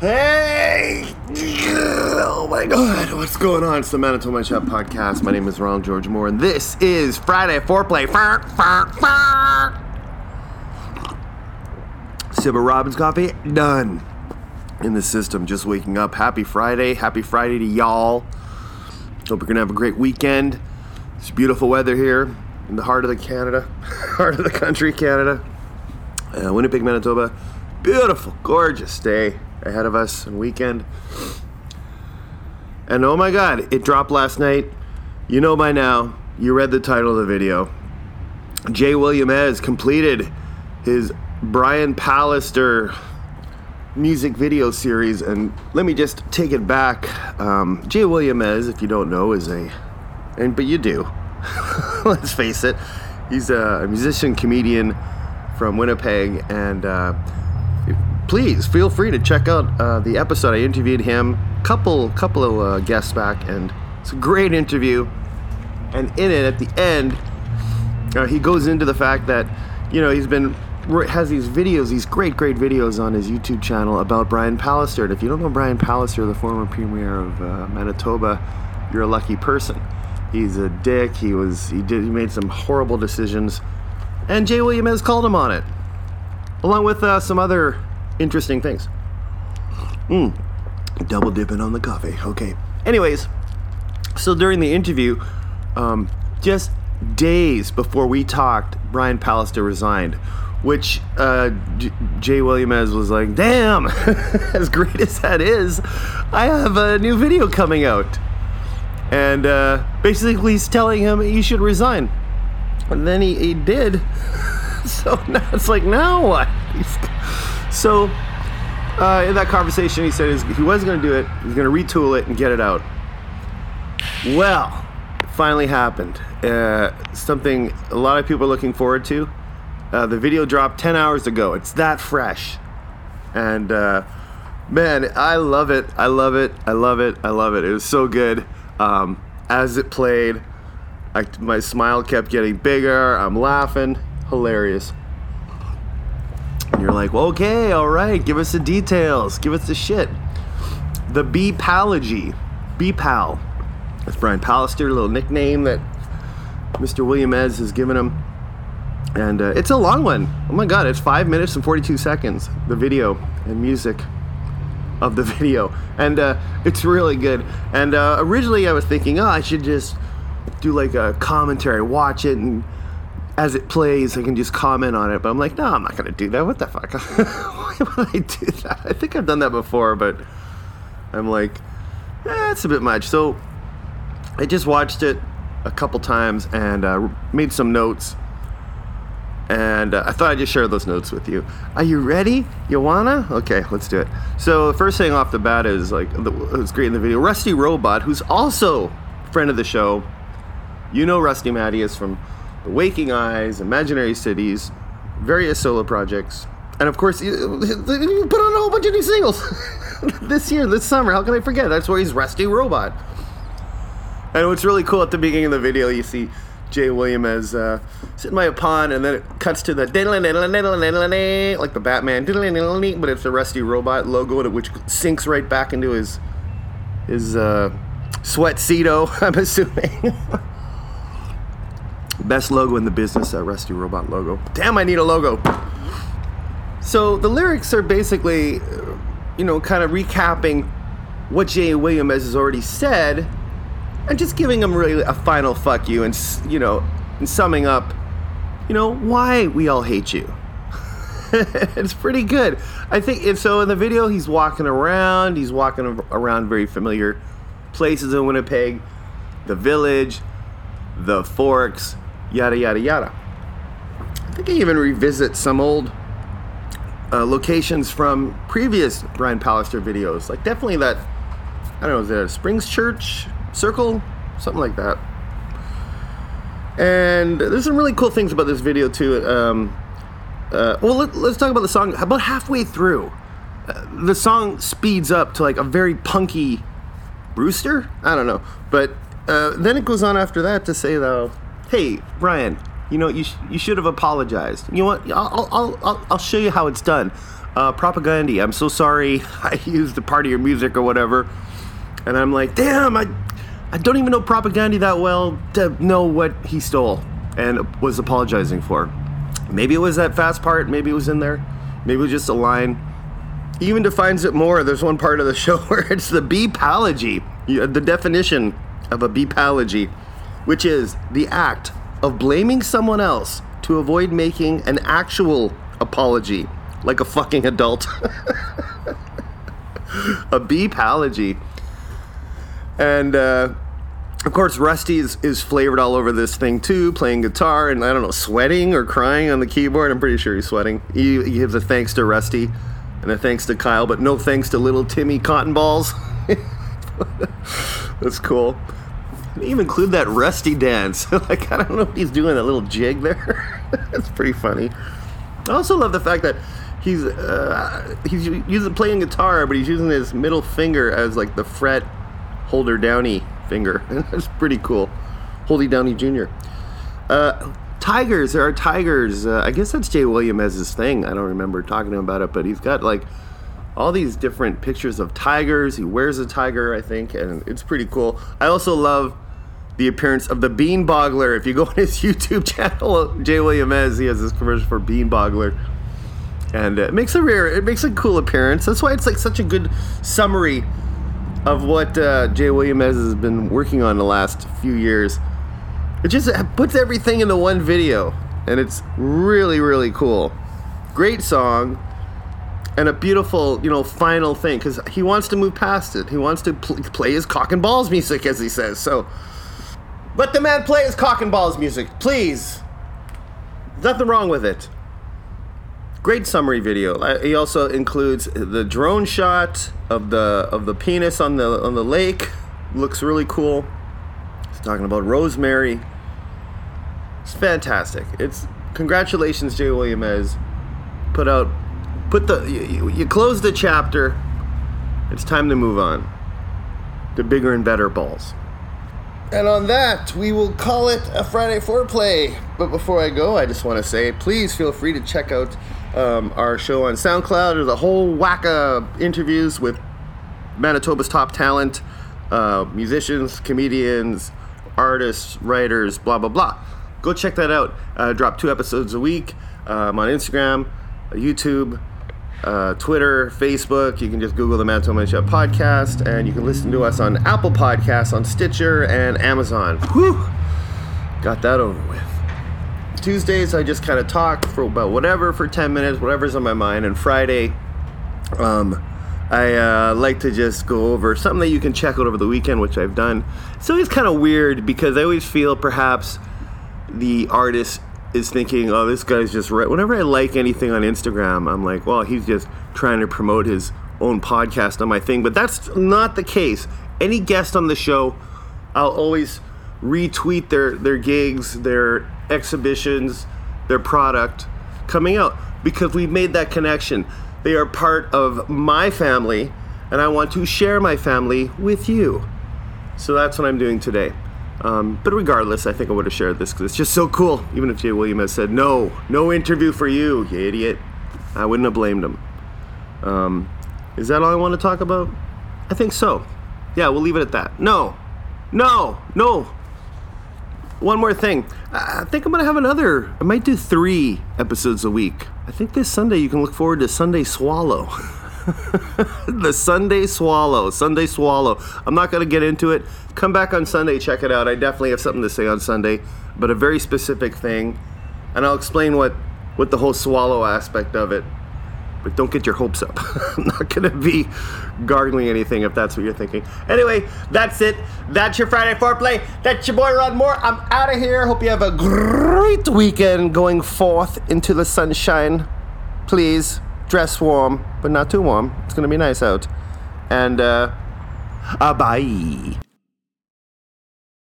Hey! Oh my god, what's going on? It's the Manitoba Chat podcast. My name is Ronald George Moore, and this is Friday Foreplay. Fur, fur, fur. Sip of Robin's coffee, done. In the system, just waking up. Happy Friday. Happy Friday to y'all. Hope you're gonna have a great weekend. It's beautiful weather here in the heart of the Canada, heart of the country, Canada. Uh, Winnipeg, Manitoba. Beautiful, gorgeous day ahead of us and weekend. And oh my god, it dropped last night. You know by now, you read the title of the video. Jay William has completed his Brian Pallister music video series, and let me just take it back. Um, Jay William if you don't know, is a, and but you do. Let's face it, he's a musician, comedian from Winnipeg, and uh, please feel free to check out uh, the episode. I interviewed him, couple couple of uh, guests back, and it's a great interview. And in it, at the end, uh, he goes into the fact that you know he's been has these videos, these great great videos on his YouTube channel about Brian Pallister. And if you don't know Brian Pallister, the former premier of uh, Manitoba, you're a lucky person. He's a dick. He was he did he made some horrible decisions, and Jay William has called him on it, along with uh, some other interesting things. Mmm. Double dipping on the coffee. Okay. Anyways, so during the interview, um, just days before we talked, Brian Pallister resigned, which uh, J- Jay Williams was like, damn, as great as that is, I have a new video coming out. And uh, basically, he's telling him he should resign. And then he, he did. so now it's like, now what? He's, so, uh, in that conversation, he said he was going to do it. He's going to retool it and get it out. Well, it finally happened. Uh, something a lot of people are looking forward to. Uh, the video dropped 10 hours ago. It's that fresh. And uh, man, I love it. I love it. I love it. I love it. It was so good. Um, as it played, I, my smile kept getting bigger. I'm laughing. Hilarious. And you're like, well, okay, all right, give us the details, give us the shit. The B-palogy, B-pal. That's Brian Pallister, little nickname that Mr. Williamez has given him. And uh, it's a long one. Oh my god, it's five minutes and 42 seconds, the video and music of the video. And uh, it's really good. And uh, originally I was thinking, oh, I should just do like a commentary, watch it, and as it plays, I can just comment on it. But I'm like, no, I'm not gonna do that. What the fuck? Why would I do that? I think I've done that before, but I'm like, eh, a bit much. So I just watched it a couple times and uh, made some notes. And uh, I thought I'd just share those notes with you. Are you ready? You wanna? Okay, let's do it. So the first thing off the bat is like was great in the video. Rusty Robot, who's also friend of the show. You know Rusty Matyas from the Waking Eyes, Imaginary Cities, various solo projects, and of course, you put on a whole bunch of new singles this year, this summer. How can I forget? That's where he's Rusty Robot. And what's really cool at the beginning of the video, you see Jay Williamez uh, sitting by a pond, and then it cuts to the like the Batman, but it's the Rusty Robot logo, which sinks right back into his his uh, sweat cedo. I'm assuming. Best logo in the business, that Rusty Robot logo. Damn, I need a logo. So the lyrics are basically, uh, you know, kind of recapping what Jay Williams has already said, and just giving him really a final fuck you, and you know, and summing up, you know, why we all hate you. it's pretty good. I think and so in the video he's walking around, he's walking around very familiar places in Winnipeg, the village, the forks, yada yada yada. I think I even revisit some old uh, locations from previous Brian Pallister videos. Like definitely that, I don't know, is it a Springs Church circle, something like that. And there's some really cool things about this video too. Um, uh, well, let, us talk about the song. About halfway through, uh, the song speeds up to like a very punky Brewster. I don't know, but uh, then it goes on after that to say though hey, Brian, you know, you, sh- you should have apologized. You know what? I'll, I'll, I'll, I'll show you how it's done. uh, Propagandhi. I'm so sorry I used a part of your music or whatever. And I'm like, damn, I, I don't even know Propagandhi that well to know what he stole and was apologizing for. Maybe it was that fast part, maybe it was in there, maybe it was just a line. He even defines it more. There's one part of the show where it's the beepology, the definition of a beepology, which is the act of blaming someone else to avoid making an actual apology, like a fucking adult. a beepology. And uh, of course, Rusty is, is flavored all over this thing too, playing guitar and I don't know, sweating or crying on the keyboard. I'm pretty sure he's sweating. He, he gives a thanks to Rusty and a thanks to Kyle, but no thanks to little Timmy Cotton Balls. That's cool. Even include that Rusty dance. like, I don't know what he's doing, that little jig there. That's pretty funny. I also love the fact that he's uh, he's using playing guitar, but he's using his middle finger as like the fret holder Downey finger. That's pretty cool. Holdy Downey Jr. Uh, tigers, there are tigers. Uh, I guess that's Jay Williamez his thing. I don't remember talking to him about it, but he's got like all these different pictures of tigers. He wears a tiger, I think, and it's pretty cool. I also love the appearance of the Bean Boggler. If you go on his YouTube channel, Jay Williamez, he has this commercial for Bean Boggler. And it makes a rare, it makes a cool appearance. That's why it's like such a good summary of what uh, Jay William has been working on the last few years. It just puts everything into one video, and it's really, really cool. Great song, and a beautiful, you know, final thing because he wants to move past it. He wants to pl- play his cock and balls music, as he says. So, let the man play his cock and balls music, please. Nothing wrong with it. Great summary video. He also includes the drone shot of the of the penis on the on the lake. Looks really cool. He's talking about Rosemary. It's fantastic. It's congratulations, Jay Williamez. Put out, put the you, you close the chapter. It's time to move on. The bigger and better balls. And on that, we will call it a Friday foreplay. But before I go, I just want to say please feel free to check out um, our show on SoundCloud. There's a whole whack of interviews with Manitoba's top talent, uh, musicians, comedians, artists, writers, blah, blah, blah. Go check that out. Uh, drop two episodes a week um, on Instagram, YouTube, uh, Twitter, Facebook. You can just Google the Manitoba Shot podcast, and you can listen to us on Apple Podcasts, on Stitcher, and Amazon. Whew! Got that over with. Tuesdays, I just kind of talk for about whatever for 10 minutes, whatever's on my mind. And Friday, um, I uh, like to just go over something that you can check out over the weekend, which I've done. It's always kind of weird because I always feel perhaps the artist is thinking, oh, this guy's just right. Whenever I like anything on Instagram, I'm like, well, he's just trying to promote his own podcast on my thing. But that's not the case. Any guest on the show, I'll always retweet their, their gigs, their exhibitions, their product coming out because we've made that connection. They are part of my family, and I want to share my family with you. So that's what I'm doing today. Um, but regardless, I think I would have shared this because it's just so cool. Even if Jay William has said, no, no interview for you, you idiot, I wouldn't have blamed him. Um, is that all I want to talk about? I think so. Yeah, we'll leave it at that. No, no, no. One more thing. I think I'm going to have another, I might do three episodes a week. I think this Sunday you can look forward to Sunday Swallow. the Sunday Swallow. Sunday Swallow. I'm not going to get into it. Come back on Sunday, check it out. I definitely have something to say on Sunday, but a very specific thing. And I'll explain what, what the whole swallow aspect of it. But don't get your hopes up. I'm not going to be gargling anything if that's what you're thinking. Anyway, that's it. That's your Friday foreplay. That's your boy Rod Moore. I'm out of here. Hope you have a great weekend going forth into the sunshine. Please dress warm, but not too warm. It's going to be nice out. And, uh, bye.